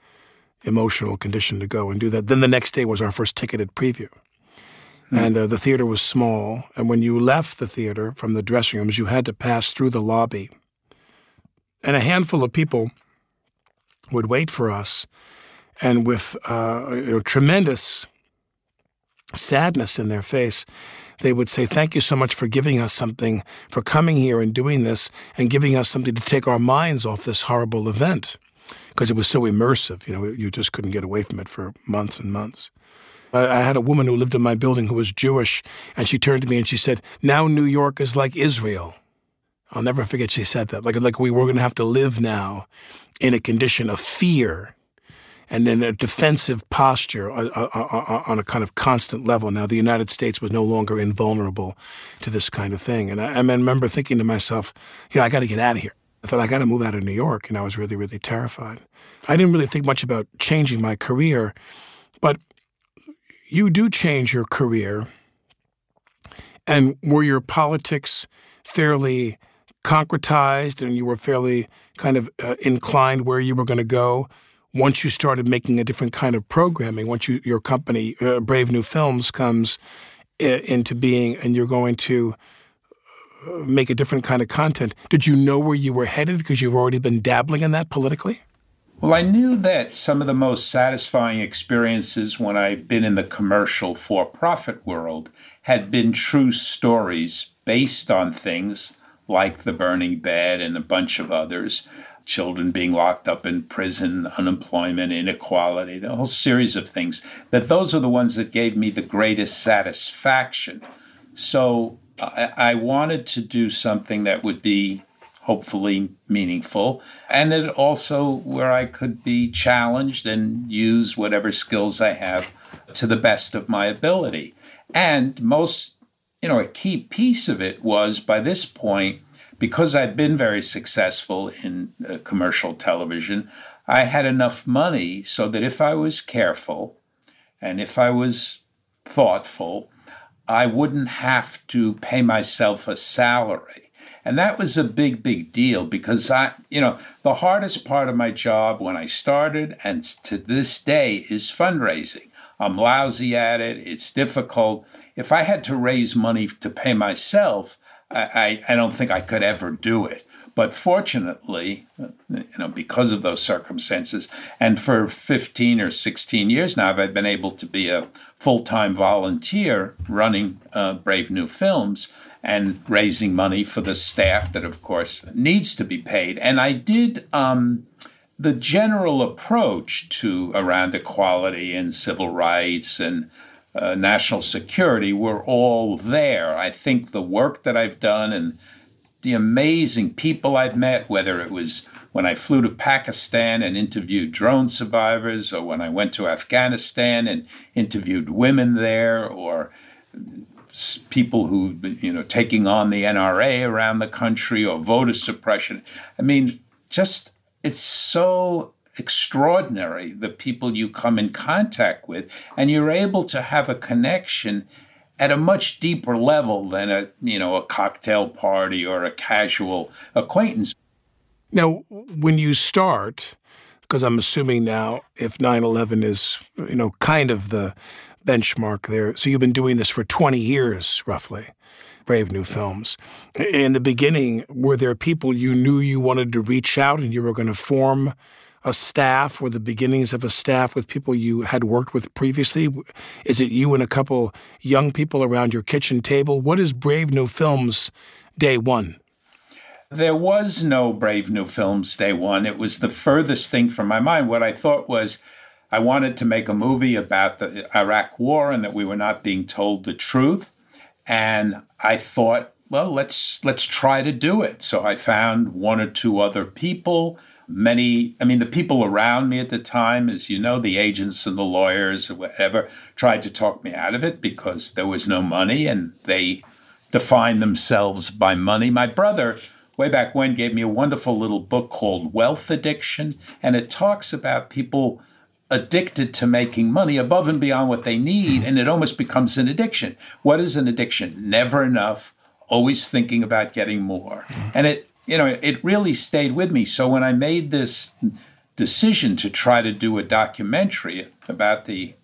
emotional condition to go and do that. Then the next day was our first ticketed preview. Mm. And uh, the theater was small. And when you left the theater from the dressing rooms, you had to pass through the lobby. And a handful of people would wait for us. And with uh, you know, tremendous sadness in their face, they would say, Thank you so much for giving us something, for coming here and doing this, and giving us something to take our minds off this horrible event. Because it was so immersive, you know, you just couldn't get away from it for months and months. I, I had a woman who lived in my building who was Jewish, and she turned to me and she said, Now New York is like Israel. I'll never forget she said that. Like, like we were going to have to live now in a condition of fear and in a defensive posture on a kind of constant level. Now, the United States was no longer invulnerable to this kind of thing. And I, I remember thinking to myself, you know, I got to get out of here. I thought, I got to move out of New York. And I was really, really terrified. I didn't really think much about changing my career, but you do change your career. And were your politics fairly concretized and you were fairly kind of uh, inclined where you were going to go once you started making a different kind of programming, once you, your company, uh, Brave New Films, comes uh, into being and you're going to make a different kind of content, did you know where you were headed because you've already been dabbling in that politically? Well, I knew that some of the most satisfying experiences when I've been in the commercial for profit world had been true stories based on things like the burning bed and a bunch of others children being locked up in prison, unemployment, inequality, the whole series of things, that those are the ones that gave me the greatest satisfaction. So I, wanted to do something that would be hopefully meaningful, and it also where I could be challenged and use whatever skills I have to the best of my ability. And most, you know, a key piece of it was by this point, because I'd been very successful in uh, commercial television, I had enough money so that if I was careful and if I was thoughtful, I wouldn't have to pay myself a salary. And that was a big, big deal because I, you know, the hardest part of my job when I started and to this day is fundraising. I'm lousy at it. It's difficult. If I had to raise money to pay myself, I, I, I don't think I could ever do it. But fortunately, you know, because of those circumstances, and for 15 or 16 years now, I've been able to be a full time volunteer running uh, Brave New Films and raising money for the staff that, of course, needs to be paid. And I did. Um, the general approach to around equality and civil rights and uh, national security were all there. I think the work that I've done and the amazing people I've met, whether it was when I flew to Pakistan and interviewed drone survivors, or when I went to Afghanistan and interviewed women there, or people who, you know, taking on the NRA around the country or voter suppression. I mean, just it's so extraordinary the people you come in contact with, and you're able to have a connection at a much deeper level than a you know a cocktail party or a casual acquaintance. Now, when you start, because I'm assuming now if 9/11 is you know kind of the benchmark there, so you've been doing this for 20 years roughly. Brave New Films. In the beginning, were there people you knew you wanted to reach out and you were going to form a staff or the beginnings of a staff with people you had worked with previously? Is it you and a couple young people around your kitchen table? What is Brave New Films day one? There was no Brave New Films day one. It was the furthest thing from my mind. What I thought was, I wanted to make a movie about the Iraq War and that we were not being told the truth. And I thought, well, let's let's try to do it. So I found one or two other people many i mean the people around me at the time as you know the agents and the lawyers or whatever tried to talk me out of it because there was no money and they defined themselves by money. My brother way back when gave me a wonderful little book called wealth addiction and it talks about people addicted to making money above and beyond what they need hmm. and it almost becomes an addiction. What is an addiction? Never enough. Always thinking about getting more. Hmm. And it you know, it really stayed with me. So when I made this decision to try to do a documentary about the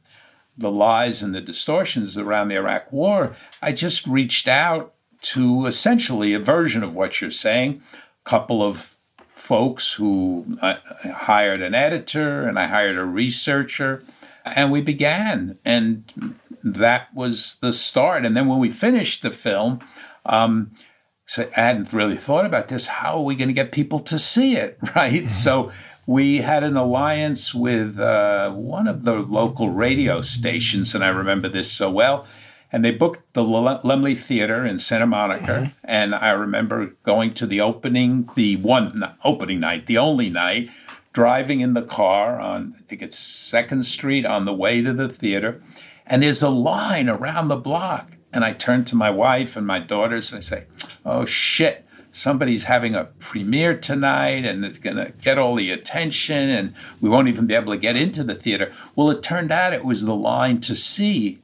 the lies and the distortions around the Iraq War, I just reached out to essentially a version of what you're saying. A couple of folks who I hired an editor and I hired a researcher, and we began. And that was the start. And then when we finished the film, um, so I hadn't really thought about this. How are we going to get people to see it, right? Mm-hmm. So we had an alliance with uh, one of the local radio stations, and I remember this so well. And they booked the Laemmle Theater in Santa Monica, mm-hmm. and I remember going to the opening, the one opening night, the only night, driving in the car on I think it's Second Street on the way to the theater, and there's a line around the block and I turn to my wife and my daughters and I say, oh shit, somebody's having a premiere tonight and it's going to get all the attention and we won't even be able to get into the theater. Well, it turned out it was the line to see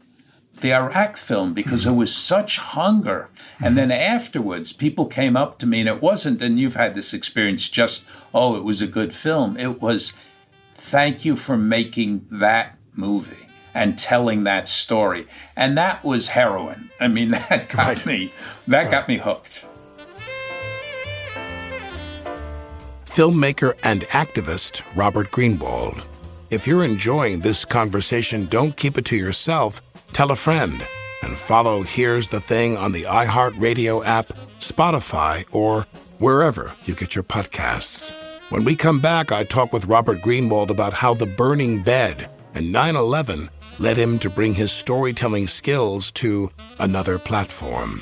the Iraq film because there was such hunger. And then afterwards, people came up to me and it wasn't, and you've had this experience just, oh, it was a good film. It was, thank you for making that movie and telling that story. And that was heroin. I mean, that got right. me that right. got me hooked. Filmmaker and activist Robert Greenwald. If you're enjoying this conversation, don't keep it to yourself. Tell a friend and follow Here's the Thing on the iHeartRadio app, Spotify, or wherever you get your podcasts. When we come back, I talk with Robert Greenwald about how the burning bed and 9 11 led him to bring his storytelling skills to another platform.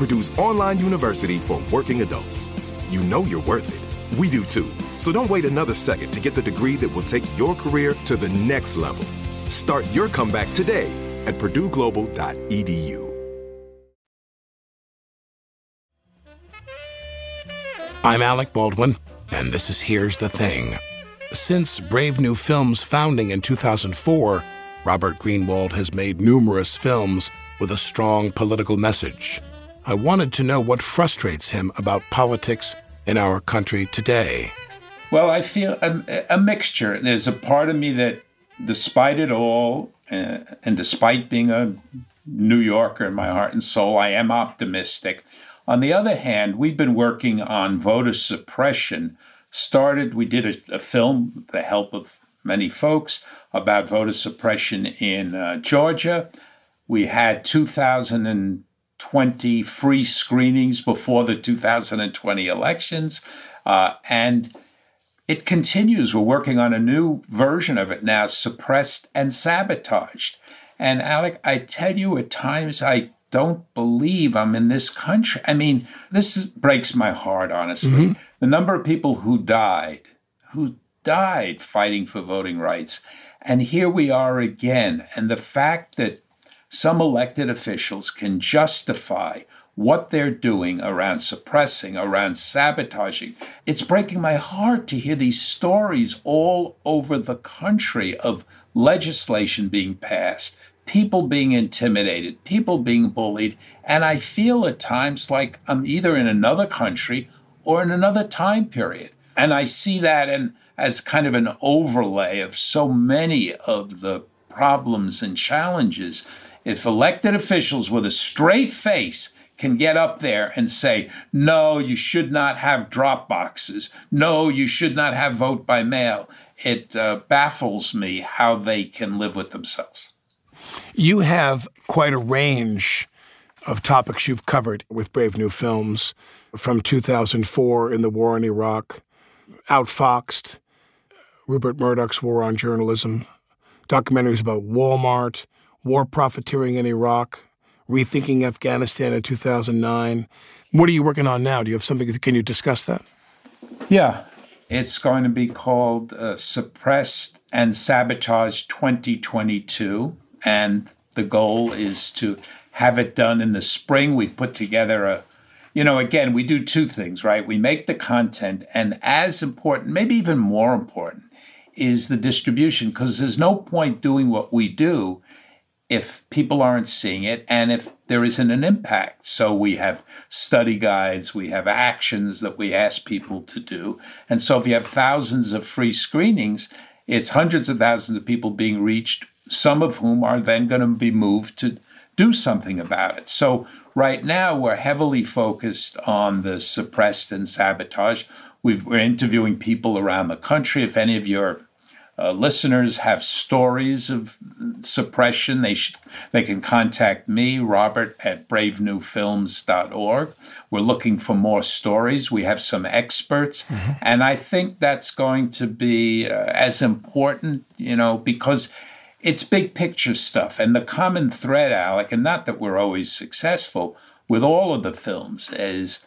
Purdue's online university for working adults. You know you're worth it. We do too. So don't wait another second to get the degree that will take your career to the next level. Start your comeback today at purdueglobal.edu. I'm Alec Baldwin, and this is Here's the Thing. Since Brave New Films' founding in 2004, Robert Greenwald has made numerous films with a strong political message. I wanted to know what frustrates him about politics in our country today. Well, I feel a, a mixture. There's a part of me that, despite it all, uh, and despite being a New Yorker in my heart and soul, I am optimistic. On the other hand, we've been working on voter suppression. Started, we did a, a film with the help of many folks about voter suppression in uh, Georgia. We had 2020 free screenings before the 2020 elections. Uh, and it continues. We're working on a new version of it now, suppressed and sabotaged. And Alec, I tell you, at times I don't believe I'm in this country. I mean, this is, breaks my heart, honestly. Mm-hmm. The number of people who died, who died fighting for voting rights. And here we are again. And the fact that some elected officials can justify what they're doing around suppressing, around sabotaging. It's breaking my heart to hear these stories all over the country of legislation being passed, people being intimidated, people being bullied. And I feel at times like I'm either in another country or in another time period. And I see that in, as kind of an overlay of so many of the problems and challenges. If elected officials with a straight face can get up there and say, no, you should not have drop boxes. No, you should not have vote by mail. It uh, baffles me how they can live with themselves. You have quite a range of topics you've covered with Brave New Films from 2004 in the war in Iraq, Outfoxed, Rupert Murdoch's war on journalism, documentaries about Walmart, war profiteering in Iraq, Rethinking Afghanistan in 2009. What are you working on now? Do you have something? Can you discuss that? Yeah. It's going to be called uh, Suppressed and Sabotage 2022. And the goal is to have it done in the spring. We put together a, you know, again, we do two things, right? We make the content, and as important, maybe even more important, is the distribution, because there's no point doing what we do if people aren't seeing it and if there isn't an impact. So we have study guides, we have actions that we ask people to do. And so if you have thousands of free screenings, it's hundreds of thousands of people being reached, some of whom are then going to be moved to do something about it. So right now we're heavily focused on the suppressed and sabotage. we are interviewing people around the country. If any of your uh, listeners have stories of suppression, they should they can contact me, Robert at bravenewfilms.org. We're looking for more stories. We have some experts, mm-hmm. and I think that's going to be uh, as important, you know, because it's big picture stuff. And the common thread, Alec, and not that we're always successful with all of the films, is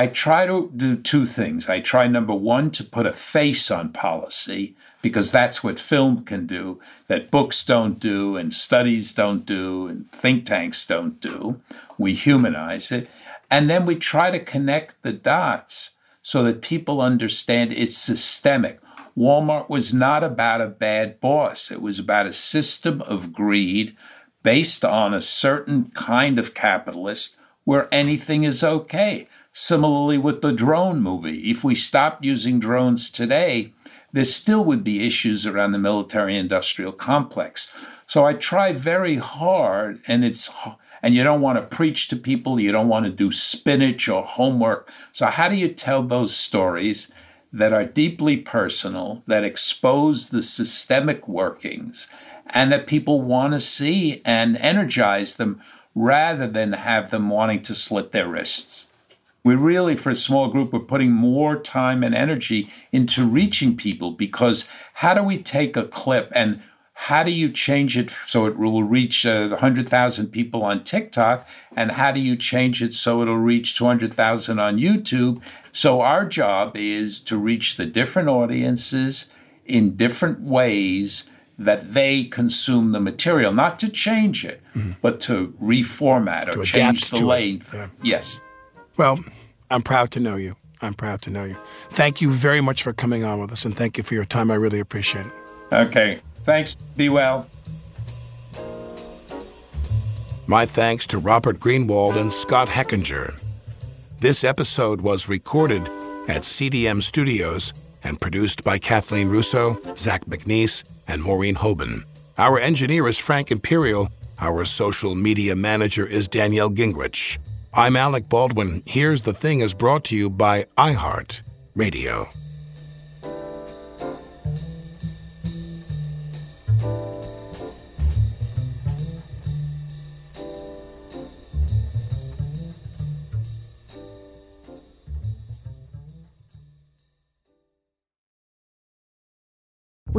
I try to do two things. I try, number one, to put a face on policy because that's what film can do, that books don't do, and studies don't do, and think tanks don't do. We humanize it. And then we try to connect the dots so that people understand it's systemic. Walmart was not about a bad boss, it was about a system of greed based on a certain kind of capitalist where anything is okay. Similarly, with the drone movie, if we stopped using drones today, there still would be issues around the military industrial complex. So I try very hard, and it's and you don't want to preach to people, you don't want to do spinach or homework. So how do you tell those stories that are deeply personal, that expose the systemic workings, and that people want to see and energize them rather than have them wanting to slit their wrists? We really, for a small group, we're putting more time and energy into reaching people because how do we take a clip and how do you change it so it will reach uh, 100,000 people on TikTok? And how do you change it so it'll reach 200,000 on YouTube? So, our job is to reach the different audiences in different ways that they consume the material, not to change it, mm-hmm. but to reformat or to change the length. Yeah. Yes. Well, I'm proud to know you. I'm proud to know you. Thank you very much for coming on with us, and thank you for your time. I really appreciate it. Okay. Thanks. Be well. My thanks to Robert Greenwald and Scott Hechinger. This episode was recorded at CDM Studios and produced by Kathleen Russo, Zach MacNees, and Maureen Hoban. Our engineer is Frank Imperial. Our social media manager is Danielle Gingrich. I'm Alec Baldwin. Here's the Thing is brought to you by iHeart Radio.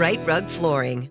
Rite Rug Flooring.